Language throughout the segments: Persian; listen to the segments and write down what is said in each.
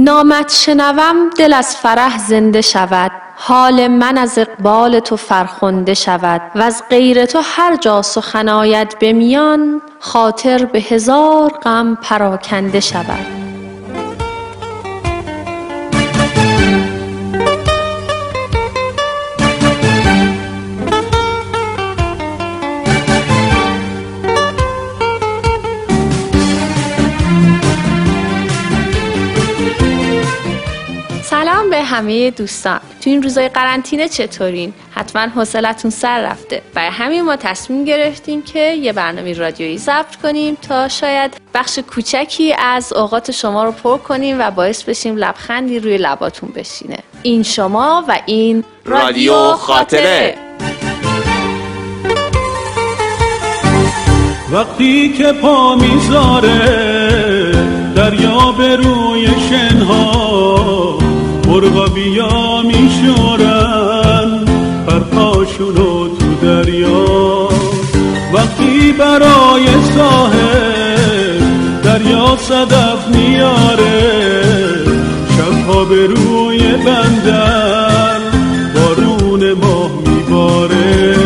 نامت شنوم دل از فرح زنده شود. حال من از اقبال تو فرخنده شود. وز غیر تو هر جا سخن آید به میان خاطر به هزار غم پراکنده شود. همه دوستان. تو این روزای قرنطینه چطورین؟ حتما حوصلتون سر رفته. برای همین ما تصمیم گرفتیم که یه برنامه رادیویی ضبط کنیم تا شاید بخش کوچکی از اوقات شما رو پر کنیم و باعث بشیم لبخندی روی لباتون بشینه. این شما و این رادیو خاطره. وقتی که پا می‌ذاره دریا به روی شنها مرغا بیا میشورن پرپاشونو تو دریا. وقتی برای ساحل دریا صدف میاره شبها به روی بندر بارون ماه میباره.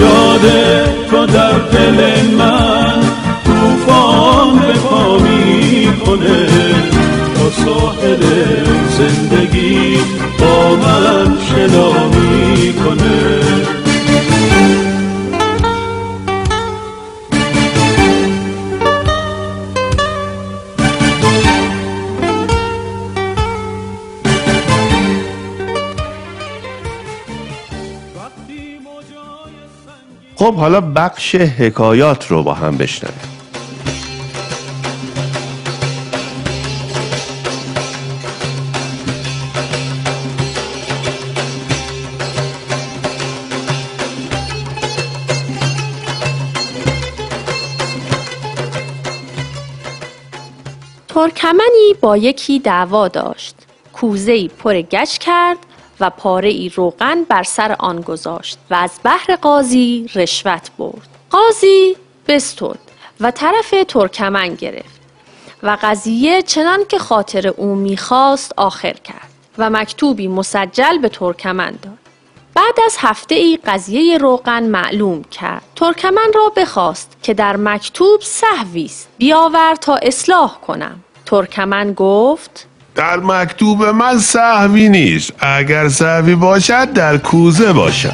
یاده تو در دل من توفان به پا می‌کنه تا ساحل زندگی من شنا می‌کنه خب حالا بخش حکایات رو با هم بشنویم. ترکمنی با یکی دعوا داشت. کوزه پر گچ کرد و پاره ای روغن بر سر آن گذاشت و از بحر قاضی رشوت برد. قاضی بستد و طرف ترکمن گرفت و قضیه چنان که خاطر او می‌خواست آخر کرد و مکتوبی مسجل به ترکمن داد. بعد از هفته ای قضیه روغن معلوم کرد. ترکمن را بخواست که در مکتوب صحوی است. بیاور تا اصلاح کنم. ترکمن گفت در مکتوب من صحوی نیست. اگر صحوی باشد در کوزه باشد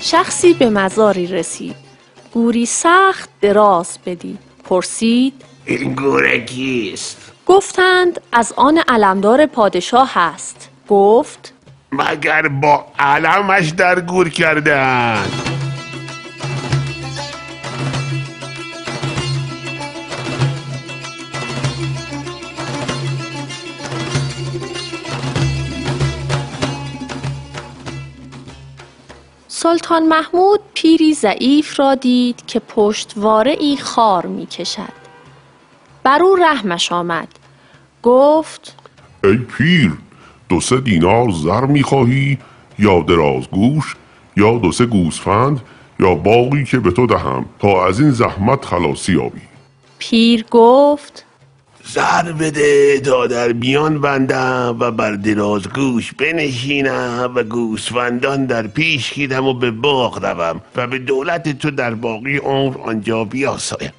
شخصی به مزاری رسید. گوری سخت دراز بدید. پرسید این گوره کیست؟ گفتند از آن علمدار پادشاه هست. گفت مگر با علمش در گور کردن؟ سلطان محمود پیری ضعیف را دید که پشتواره ای خار می کشد. بر او رحمش آمد. گفت ای پیر دو سه دینار زر می‌خواهی یا درازگوش یا دو سه گوسفند یا باقی که به تو دهم تا از این زحمت خلاصی یابی. پیر گفت زر بده تا در بیان بندم و بر درازگوش بنشینم و گوسفندان در پیش گیرم و به باغ روم و به دولت تو در باقی عمر آنجا بیاسایم.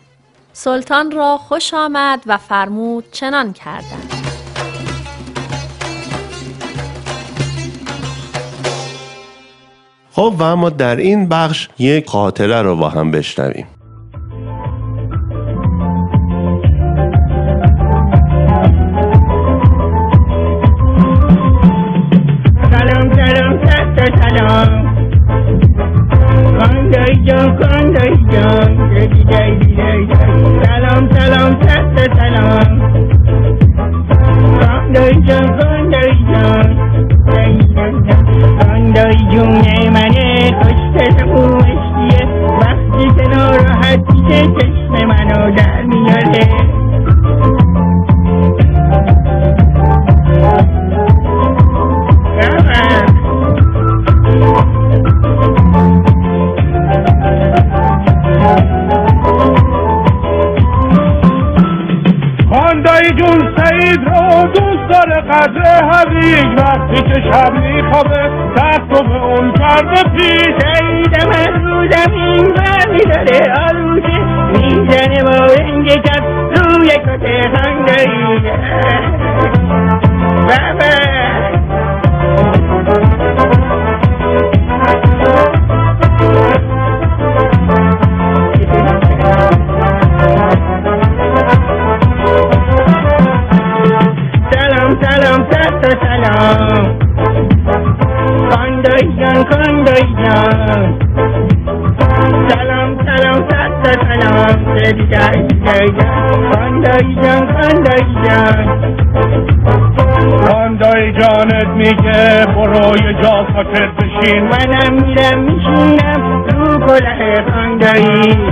سلطان را خوش آمد و فرمود چنان کردند خب و اما در این بخش یک خاطره رو با هم بشنویم. خاندایی جون سعید رو دوست داره قدر حقیق وقتی که شب میخوابه. دست رو به اون کرده پیش سعید من رو زمین برمیداره آروشه می‌زنه با رنگ کف روی کت خاندایی بابا. سلام دل دای دای جان کاندای جان کاندای جان راندای جانت میگه برو یه جا ساکت بشین. منم میرم میشینم رو کله کاندایی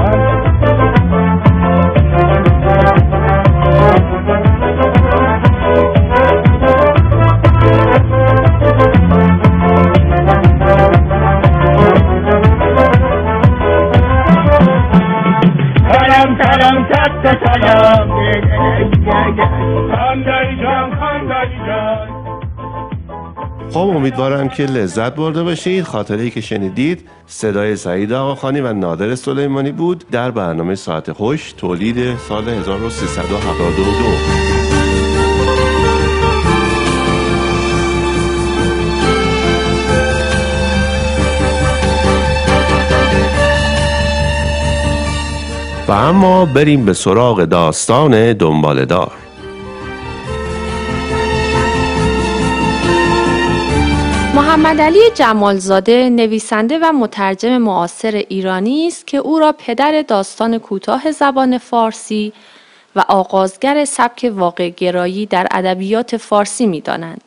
خب امیدوارم که لذت برده باشید. خاطره ای که شنیدید صدای سعید آقاخانی و نادر سلیمانی بود در برنامه ساعت خوش تولید سال 1372 و اما بریم به سراغ داستان دنبالدار محمد علی جمالزاده نویسنده و مترجم معاصر ایرانی است که او را پدر داستان کوتاه زبان فارسی و آغازگر سبک واقع گرایی در ادبیات فارسی می دانند.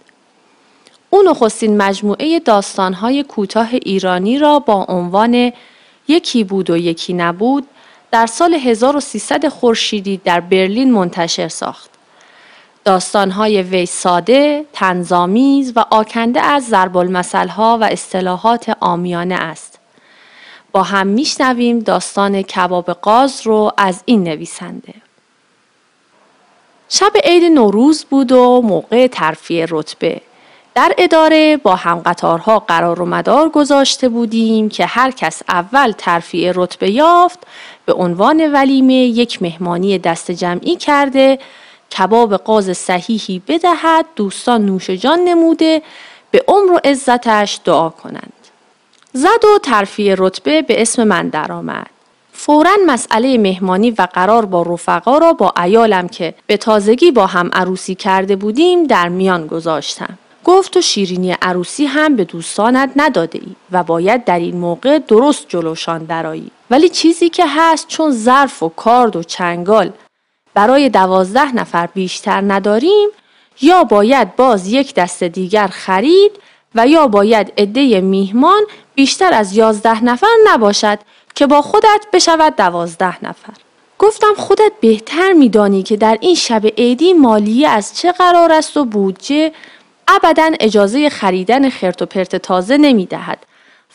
او نخستین مجموعه داستانهای کوتاه ایرانی را با عنوان یکی بود و یکی نبود در سال 1300 خورشیدی در برلین منتشر ساخت. داستانهای وی ساده، تنظامیز و آکنده از ضرب المثلها و اصطلاحات آمیانه است. با هم میشنویم داستان کباب قاز رو از این نویسنده. شب عید نوروز بود و موقع ترفیع رتبه. در اداره با همقطارها قرار و مدار گذاشته بودیم که هر کس اول ترفیع رتبه یافت به عنوان ولیمه یک مهمانی دست جمعی کرده کباب قاز صحیحی بدهد دوستان نوش جان نموده به عمر و عزتش دعا کنند. زد و ترفیع رتبه به اسم من درآمد. فورا مسئله مهمانی و قرار با رفقا را با ایالم که به تازگی با هم عروسی کرده بودیم در میان گذاشتم. گفت و شیرینی عروسی هم به دوستانت نداده ای و باید در این موقع درست جلوشان درایی. ولی چیزی که هست چون ظرف و کارد و چنگال برای دوازده نفر بیشتر نداریم یا باید باز یک دست دیگر خرید و یا باید عده میهمان بیشتر از یازده نفر نباشد که با خودت بشود دوازده نفر. گفتم خودت بهتر میدانی که در این شب عیدی مالیه از چه قرار است و بودجه ابدا اجازه خریدن خرت و پرت تازه نمی دهد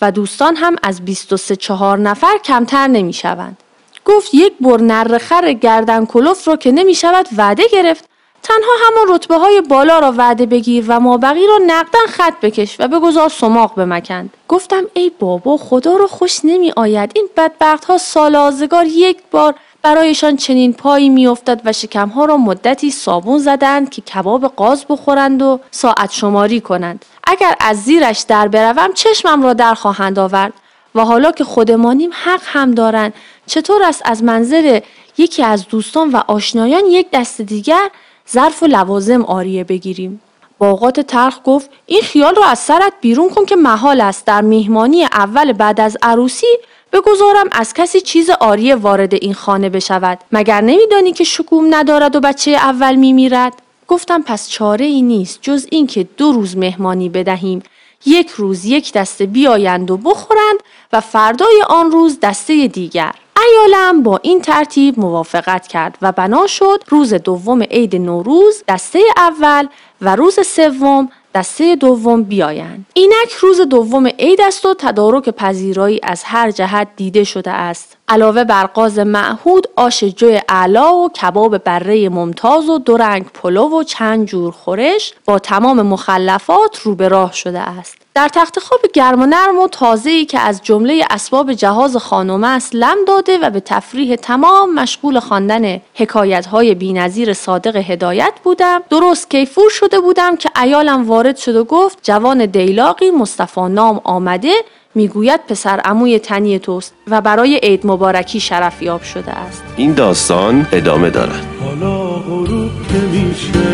و دوستان هم از 23 چهار نفر کمتر نمی شوند. گفت یک بر نر خر گردن کلوف رو که نمی شود وعده گرفت. تنها همان رتبه های بالا را وعده بگیر و مابقی را نقدن خط بکش و بگذار سماق بمکند. گفتم ای بابا خدا رو خوش نمی آید این بدبخت ها سال آزگار یک بار برایشان چنین پایی میافتد و شکمها را مدتی صابون زدند که کباب قاز بخورند و ساعت شماری کنند. اگر از زیرش در بروم چشمم را در خواهند آورد و حالا که خودمانیم حق هم دارند چطور است از منظر یکی از دوستان و آشنایان یک دست دیگر ظرف و لوازم آریه بگیریم؟ باقات تلخ گفت این خیال را از سرت بیرون کن که محال است. در میهمانی اول بعد از عروسی بگذارم از کسی چیز آریه وارد این خانه بشود. مگر نمیدانی که شکوم ندارد و بچه اول میمیرد؟ گفتم پس چاره ای نیست جز اینکه دو روز مهمانی بدهیم. یک روز یک دسته بیایند و بخورند و فردای آن روز دسته دیگر. ایالم با این ترتیب موافقت کرد و بنا شد روز دوم عید نوروز دسته اول و روز سوم دسته دوم بیایند. اینک روز دوم عید است و تدارک پذیرایی از هر جهت دیده شده است. علاوه بر قاز معهود آش جوی اعلا و کباب بره ممتاز و دو رنگ پلو و چند جور خورش با تمام مخلفات رو به راه شده است. در تخت خواب گرم و نرم و تازه‌ای که از جمله اسباب جهاز خانم است لم داده و به تفریح تمام مشغول خواندن حکایت‌های بی‌نظیر صادق هدایت بودم. درست کیفور شده بودم که ایالم وارد شد و گفت جوان دیلاقی مصطفی نام آمده می‌گوید پسر عموی تنی توست و برای عید مبارکی شرف یاب شده است. این داستان ادامه دارد. حالا غروب که میشه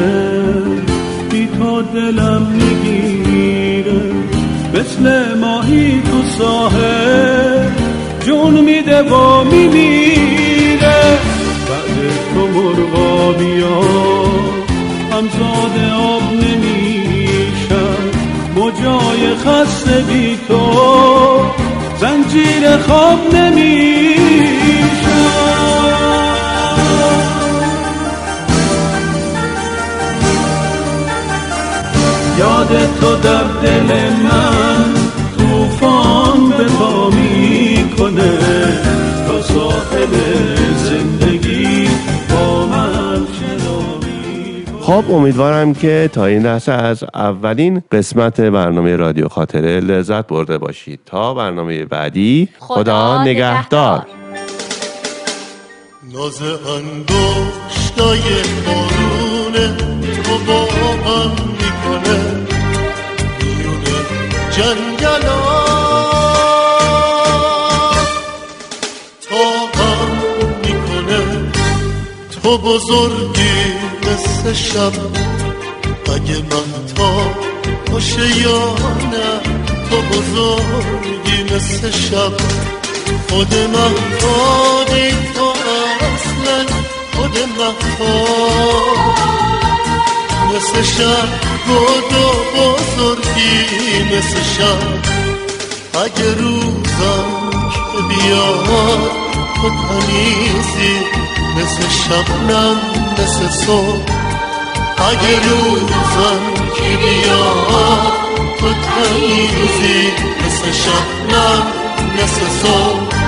بی تو دلم می‌گیره. مثل ماهی تو ساحل جون میده و میمیره. بعد تو مرغا بیا همزاد آب نمیشن مجای خسته بی تو. زنجیر خواب نمیشن یاد تو در دل من توفان به پا می‌کنه. تا ساحل خب امیدوارم که تا این لحظه از اولین قسمت برنامه رادیو خاطره لذت برده باشید. تا برنامه بعدی خدا, نگهدار. ناز انگشتای بارونه تو با هم می‌کنه. میونه جنگلا تا هم می‌کنه. تو بزرگی مثل شب. اگه من تا باشه یا نه تو بزرگی مثل شب. خود مهتابی تو اصلا خود مهتاب مثل شب بود و بزرگی مثل شب. اگه روزم که بیاد تو تمیزی مثل شبنم مثل صبح. اگه روزم که بیاد تو تمیزی مثل شبنم مثل صبح.